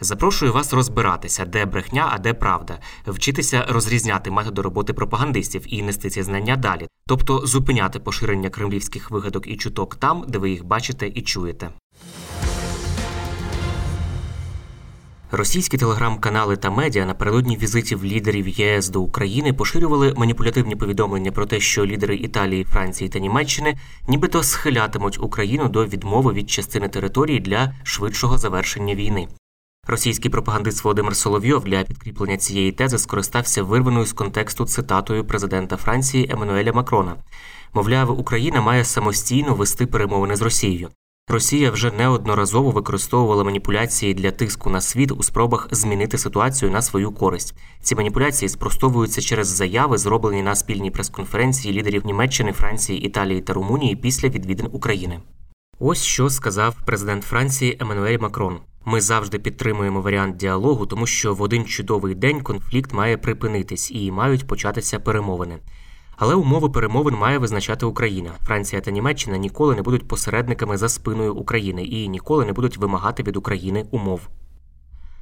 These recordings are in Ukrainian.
Запрошую вас розбиратися, де брехня, а де правда, вчитися розрізняти методи роботи пропагандистів і нести ці знання далі, тобто зупиняти поширення кремлівських вигадок і чуток там, де ви їх бачите і чуєте. Російські телеграм-канали та медіа напередодні візитів лідерів ЄС до України поширювали маніпулятивні повідомлення про те, що лідери Італії, Франції та Німеччини нібито схилятимуть Україну до відмови від частини території для швидшого завершення війни. Російський пропагандист Володимир Соловйов для підкріплення цієї тези скористався вирваною з контексту цитатою президента Франції Еммануеля Макрона. Мовляв, Україна має самостійно вести перемовини з Росією. Росія вже неодноразово використовувала маніпуляції для тиску на світ у спробах змінити ситуацію на свою користь. Ці маніпуляції спростовуються через заяви, зроблені на спільній прес-конференції лідерів Німеччини, Франції, Італії та Румунії після відвідин України. Ось що сказав президент Франції Еммануель Макрон. Ми завжди підтримуємо варіант діалогу, тому що в один чудовий день конфлікт має припинитись і мають початися перемовини. Але умови перемовин має визначати Україна. Франція та Німеччина ніколи не будуть посередниками за спиною України і ніколи не будуть вимагати від України умов.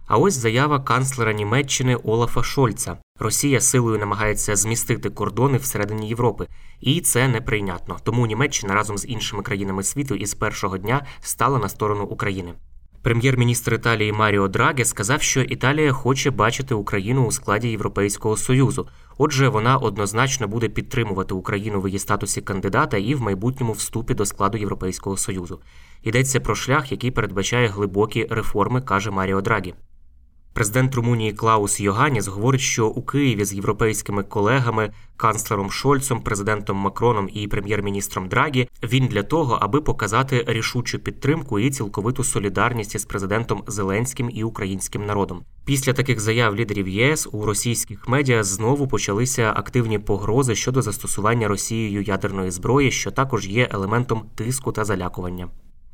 А ось заява канцлера Німеччини Олафа Шольца. Росія силою намагається змістити кордони всередині Європи, і це неприйнятно. Тому Німеччина разом з іншими країнами світу із першого дня стала на сторону України. Прем'єр-міністр Італії Маріо Драге сказав, що Італія хоче бачити Україну у складі Європейського союзу. Отже, вона однозначно буде підтримувати Україну в її статусі кандидата і в майбутньому вступі до складу Європейського союзу. Йдеться про шлях, який передбачає глибокі реформи, каже Маріо Драгі. Президент Румунії Клаус Йоганіс говорить, що у Києві з європейськими колегами, канцлером Шольцом, президентом Макроном і прем'єр-міністром Драгі він для того, аби показати рішучу підтримку і цілковиту солідарність із президентом Зеленським і українським народом. Після таких заяв лідерів ЄС у російських медіа знову почалися активні погрози щодо застосування Росією ядерної зброї, що також є елементом тиску та залякування.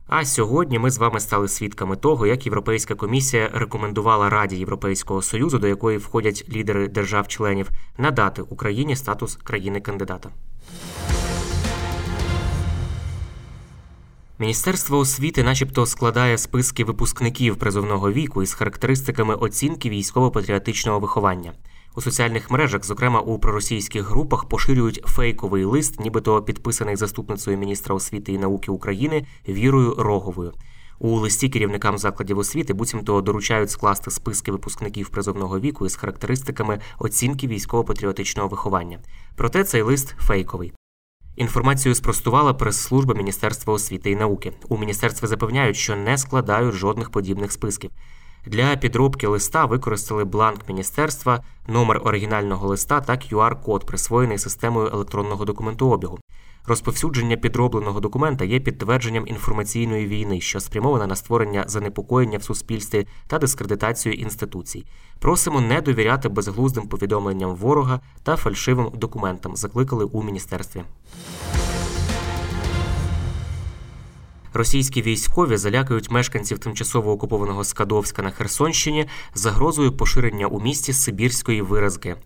А сьогодні ми з вами стали свідками того, як Європейська комісія рекомендувала Раді Європейського союзу, до якої входять лідери держав-членів, надати Україні статус країни-кандидата. Міністерство освіти, начебто, складає списки випускників призовного віку із характеристиками оцінки військово-патріотичного виховання. У соціальних мережах, зокрема у проросійських групах, поширюють фейковий лист, нібито підписаний заступницею міністра освіти і науки України Вірою Роговою. У листі керівникам закладів освіти буцімто доручають скласти списки випускників призовного віку із характеристиками оцінки військово-патріотичного виховання. Проте цей лист фейковий. Інформацію спростувала прес-служба Міністерства освіти і науки. У міністерстві запевняють, що не складають жодних подібних списків. Для підробки листа використали бланк міністерства, номер оригінального листа та QR-код, присвоєний системою електронного документообігу. Розповсюдження підробленого документа є підтвердженням інформаційної війни, що спрямована на створення занепокоєння в суспільстві та дискредитацію інституцій. Просимо не довіряти безглуздим повідомленням ворога та фальшивим документам, закликали у міністерстві. Російські військові залякають мешканців тимчасово окупованого Скадовська на Херсонщині загрозою поширення у місті Сибірської виразки.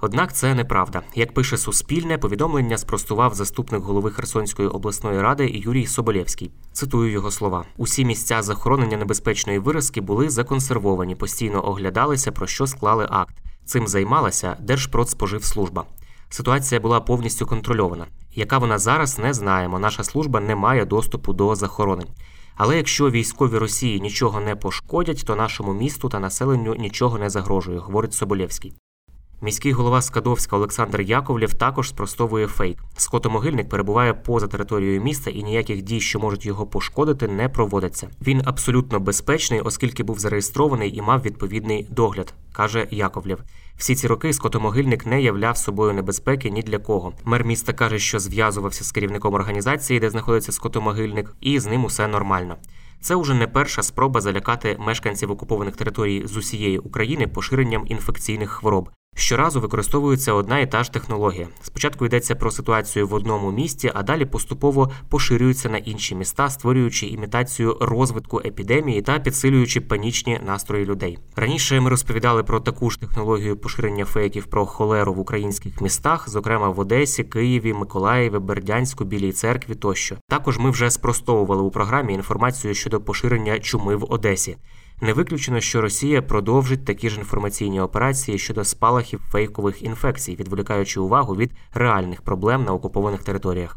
Однак це неправда. Як пише Суспільне, повідомлення спростував заступник голови Херсонської обласної ради Юрій Соболєвський. Цитую його слова: усі місця захоронення небезпечної виразки були законсервовані, постійно оглядалися, про що склали акт. Цим займалася Держпродспоживслужба. Ситуація була повністю контрольована. Яка вона зараз, не знаємо. Наша служба не має доступу до захоронень. Але якщо військові Росії нічого не пошкодять, то нашому місту та населенню нічого не загрожує, говорить Соболєвський. Міський голова Скадовська Олександр Яковлєв також спростовує фейк. Скотомогильник перебуває поза територією міста і ніяких дій, що можуть його пошкодити, не проводиться. Він абсолютно безпечний, оскільки був зареєстрований і мав відповідний догляд, каже Яковлєв. Всі ці роки скотомогильник не являв собою небезпеки ні для кого. Мер міста каже, що зв'язувався з керівником організації, де знаходиться скотомогильник, і з ним усе нормально. Це уже не перша спроба залякати мешканців окупованих територій з усієї України поширенням інфекційних хвороб. Щоразу використовується одна і та ж технологія. Спочатку йдеться про ситуацію в одному місті, а далі поступово поширюються на інші міста, створюючи імітацію розвитку епідемії та підсилюючи панічні настрої людей. Раніше ми розповідали про таку ж технологію поширення фейків про холеру в українських містах, зокрема в Одесі, Києві, Миколаєві, Бердянську, Білій церкві тощо. Також ми вже спростовували у програмі інформацію щодо поширення чуми в Одесі. Не виключено, що Росія продовжить такі ж інформаційні операції щодо спалахів фейкових інфекцій, відволікаючи увагу від реальних проблем на окупованих територіях.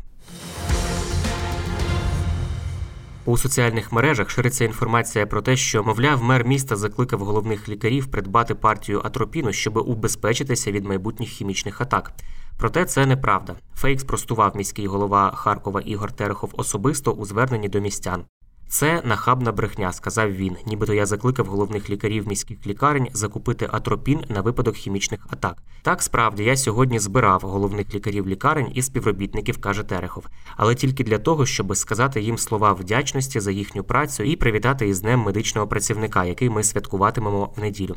У соціальних мережах шириться інформація про те, що, мовляв, мер міста закликав головних лікарів придбати партію атропіну, щоб убезпечитися від майбутніх хімічних атак. Проте це неправда. Фейк спростував міський голова Харкова Ігор Терехов особисто у зверненні до містян. Це нахабна брехня, сказав він. Нібито я закликав головних лікарів міських лікарень закупити атропін на випадок хімічних атак. Так справді я сьогодні збирав головних лікарів лікарень і співробітників, каже Терехов, але тільки для того, щоб сказати їм слова вдячності за їхню працю і привітати із днем медичного працівника, який ми святкуватимемо в неділю.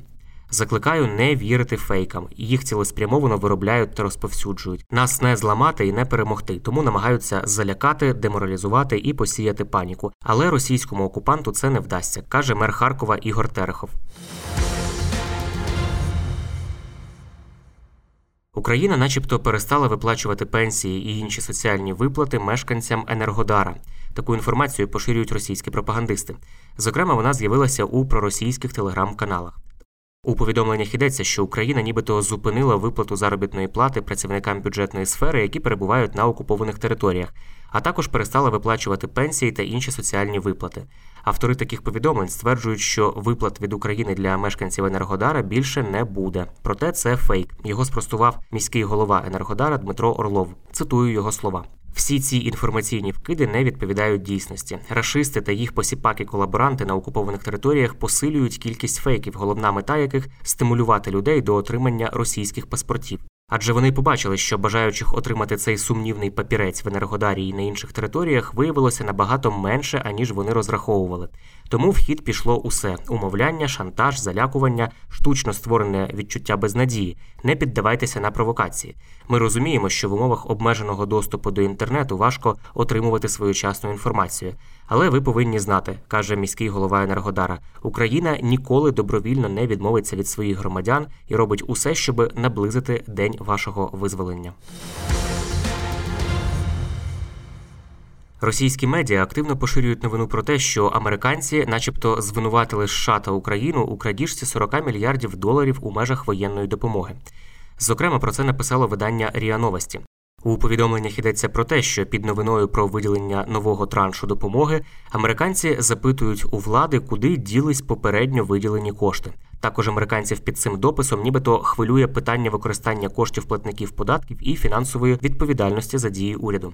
Закликаю не вірити фейкам, їх цілеспрямовано виробляють та розповсюджують. Нас не зламати і не перемогти, тому намагаються залякати, деморалізувати і посіяти паніку. Але російському окупанту це не вдасться, каже мер Харкова Ігор Терехов. Україна, начебто, перестала виплачувати пенсії і інші соціальні виплати мешканцям Енергодара. Таку інформацію поширюють російські пропагандисти. Зокрема, вона з'явилася у проросійських телеграм-каналах. У повідомленнях йдеться, що Україна нібито зупинила виплату заробітної плати працівникам бюджетної сфери, які перебувають на окупованих територіях, а також перестала виплачувати пенсії та інші соціальні виплати. Автори таких повідомлень стверджують, що виплат від України для мешканців Енергодара більше не буде. Проте це фейк. Його спростував міський голова Енергодара Дмитро Орлов. Цитую його слова. Всі ці інформаційні вкиди не відповідають дійсності. Рашисти та їх посіпаки-колаборанти на окупованих територіях посилюють кількість фейків, головна мета яких стимулювати людей до отримання російських паспортів. Адже вони побачили, що бажаючих отримати цей сумнівний папірець в Енергодарі і на інших територіях виявилося набагато менше, аніж вони розраховували. Тому в хід пішло усе: умовляння, шантаж, залякування, штучно створене відчуття безнадії. Не піддавайтеся на провокації. Ми розуміємо, що в умовах обмеженого доступу до інтернету важко отримувати своєчасну інформацію. Але ви повинні знати, каже міський голова Енергодара. Україна ніколи добровільно не відмовиться від своїх громадян і робить усе, щоб наблизити день вашого визволення. Російські медіа активно поширюють новину про те, що американці, начебто, звинуватили США та Україну у крадіжці 40 мільярдів доларів у межах воєнної допомоги. Зокрема, про це написало видання Ріа Новості. У повідомленнях йдеться про те, що під новиною про виділення нового траншу допомоги американці запитують у влади, куди ділись попередньо виділені кошти. Також американців під цим дописом, нібито хвилює питання використання коштів платників податків і фінансової відповідальності за дії уряду.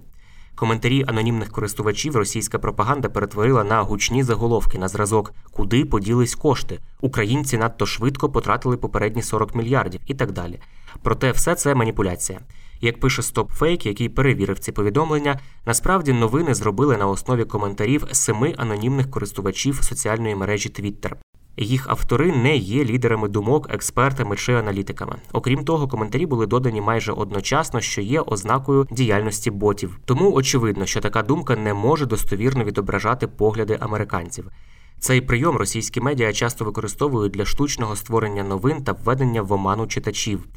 Коментарі анонімних користувачів російська пропаганда перетворила на гучні заголовки на зразок, куди поділись кошти. Українці надто швидко потратили попередні 40 мільярдів і так далі. Проте все це маніпуляція. Як пише StopFake, який перевірив ці повідомлення, насправді новини зробили на основі коментарів семи анонімних користувачів соціальної мережі Twitter. Їх автори не є лідерами думок, експертами чи аналітиками. Окрім того, коментарі були додані майже одночасно, що є ознакою діяльності ботів. Тому очевидно, що така думка не може достовірно відображати погляди американців. Цей прийом російські медіа часто використовують для штучного створення новин та введення в оману читачів.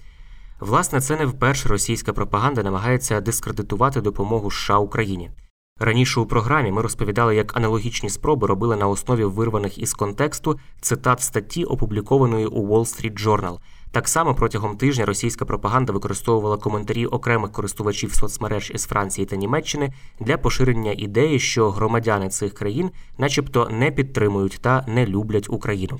Власне, це не вперше російська пропаганда намагається дискредитувати допомогу США Україні. Раніше у програмі ми розповідали, як аналогічні спроби робили на основі вирваних із контексту цитат статті, опублікованої у Wall Street Journal. Так само протягом тижня російська пропаганда використовувала коментарі окремих користувачів соцмереж із Франції та Німеччини для поширення ідеї, що громадяни цих країн, начебто, не підтримують та не люблять Україну.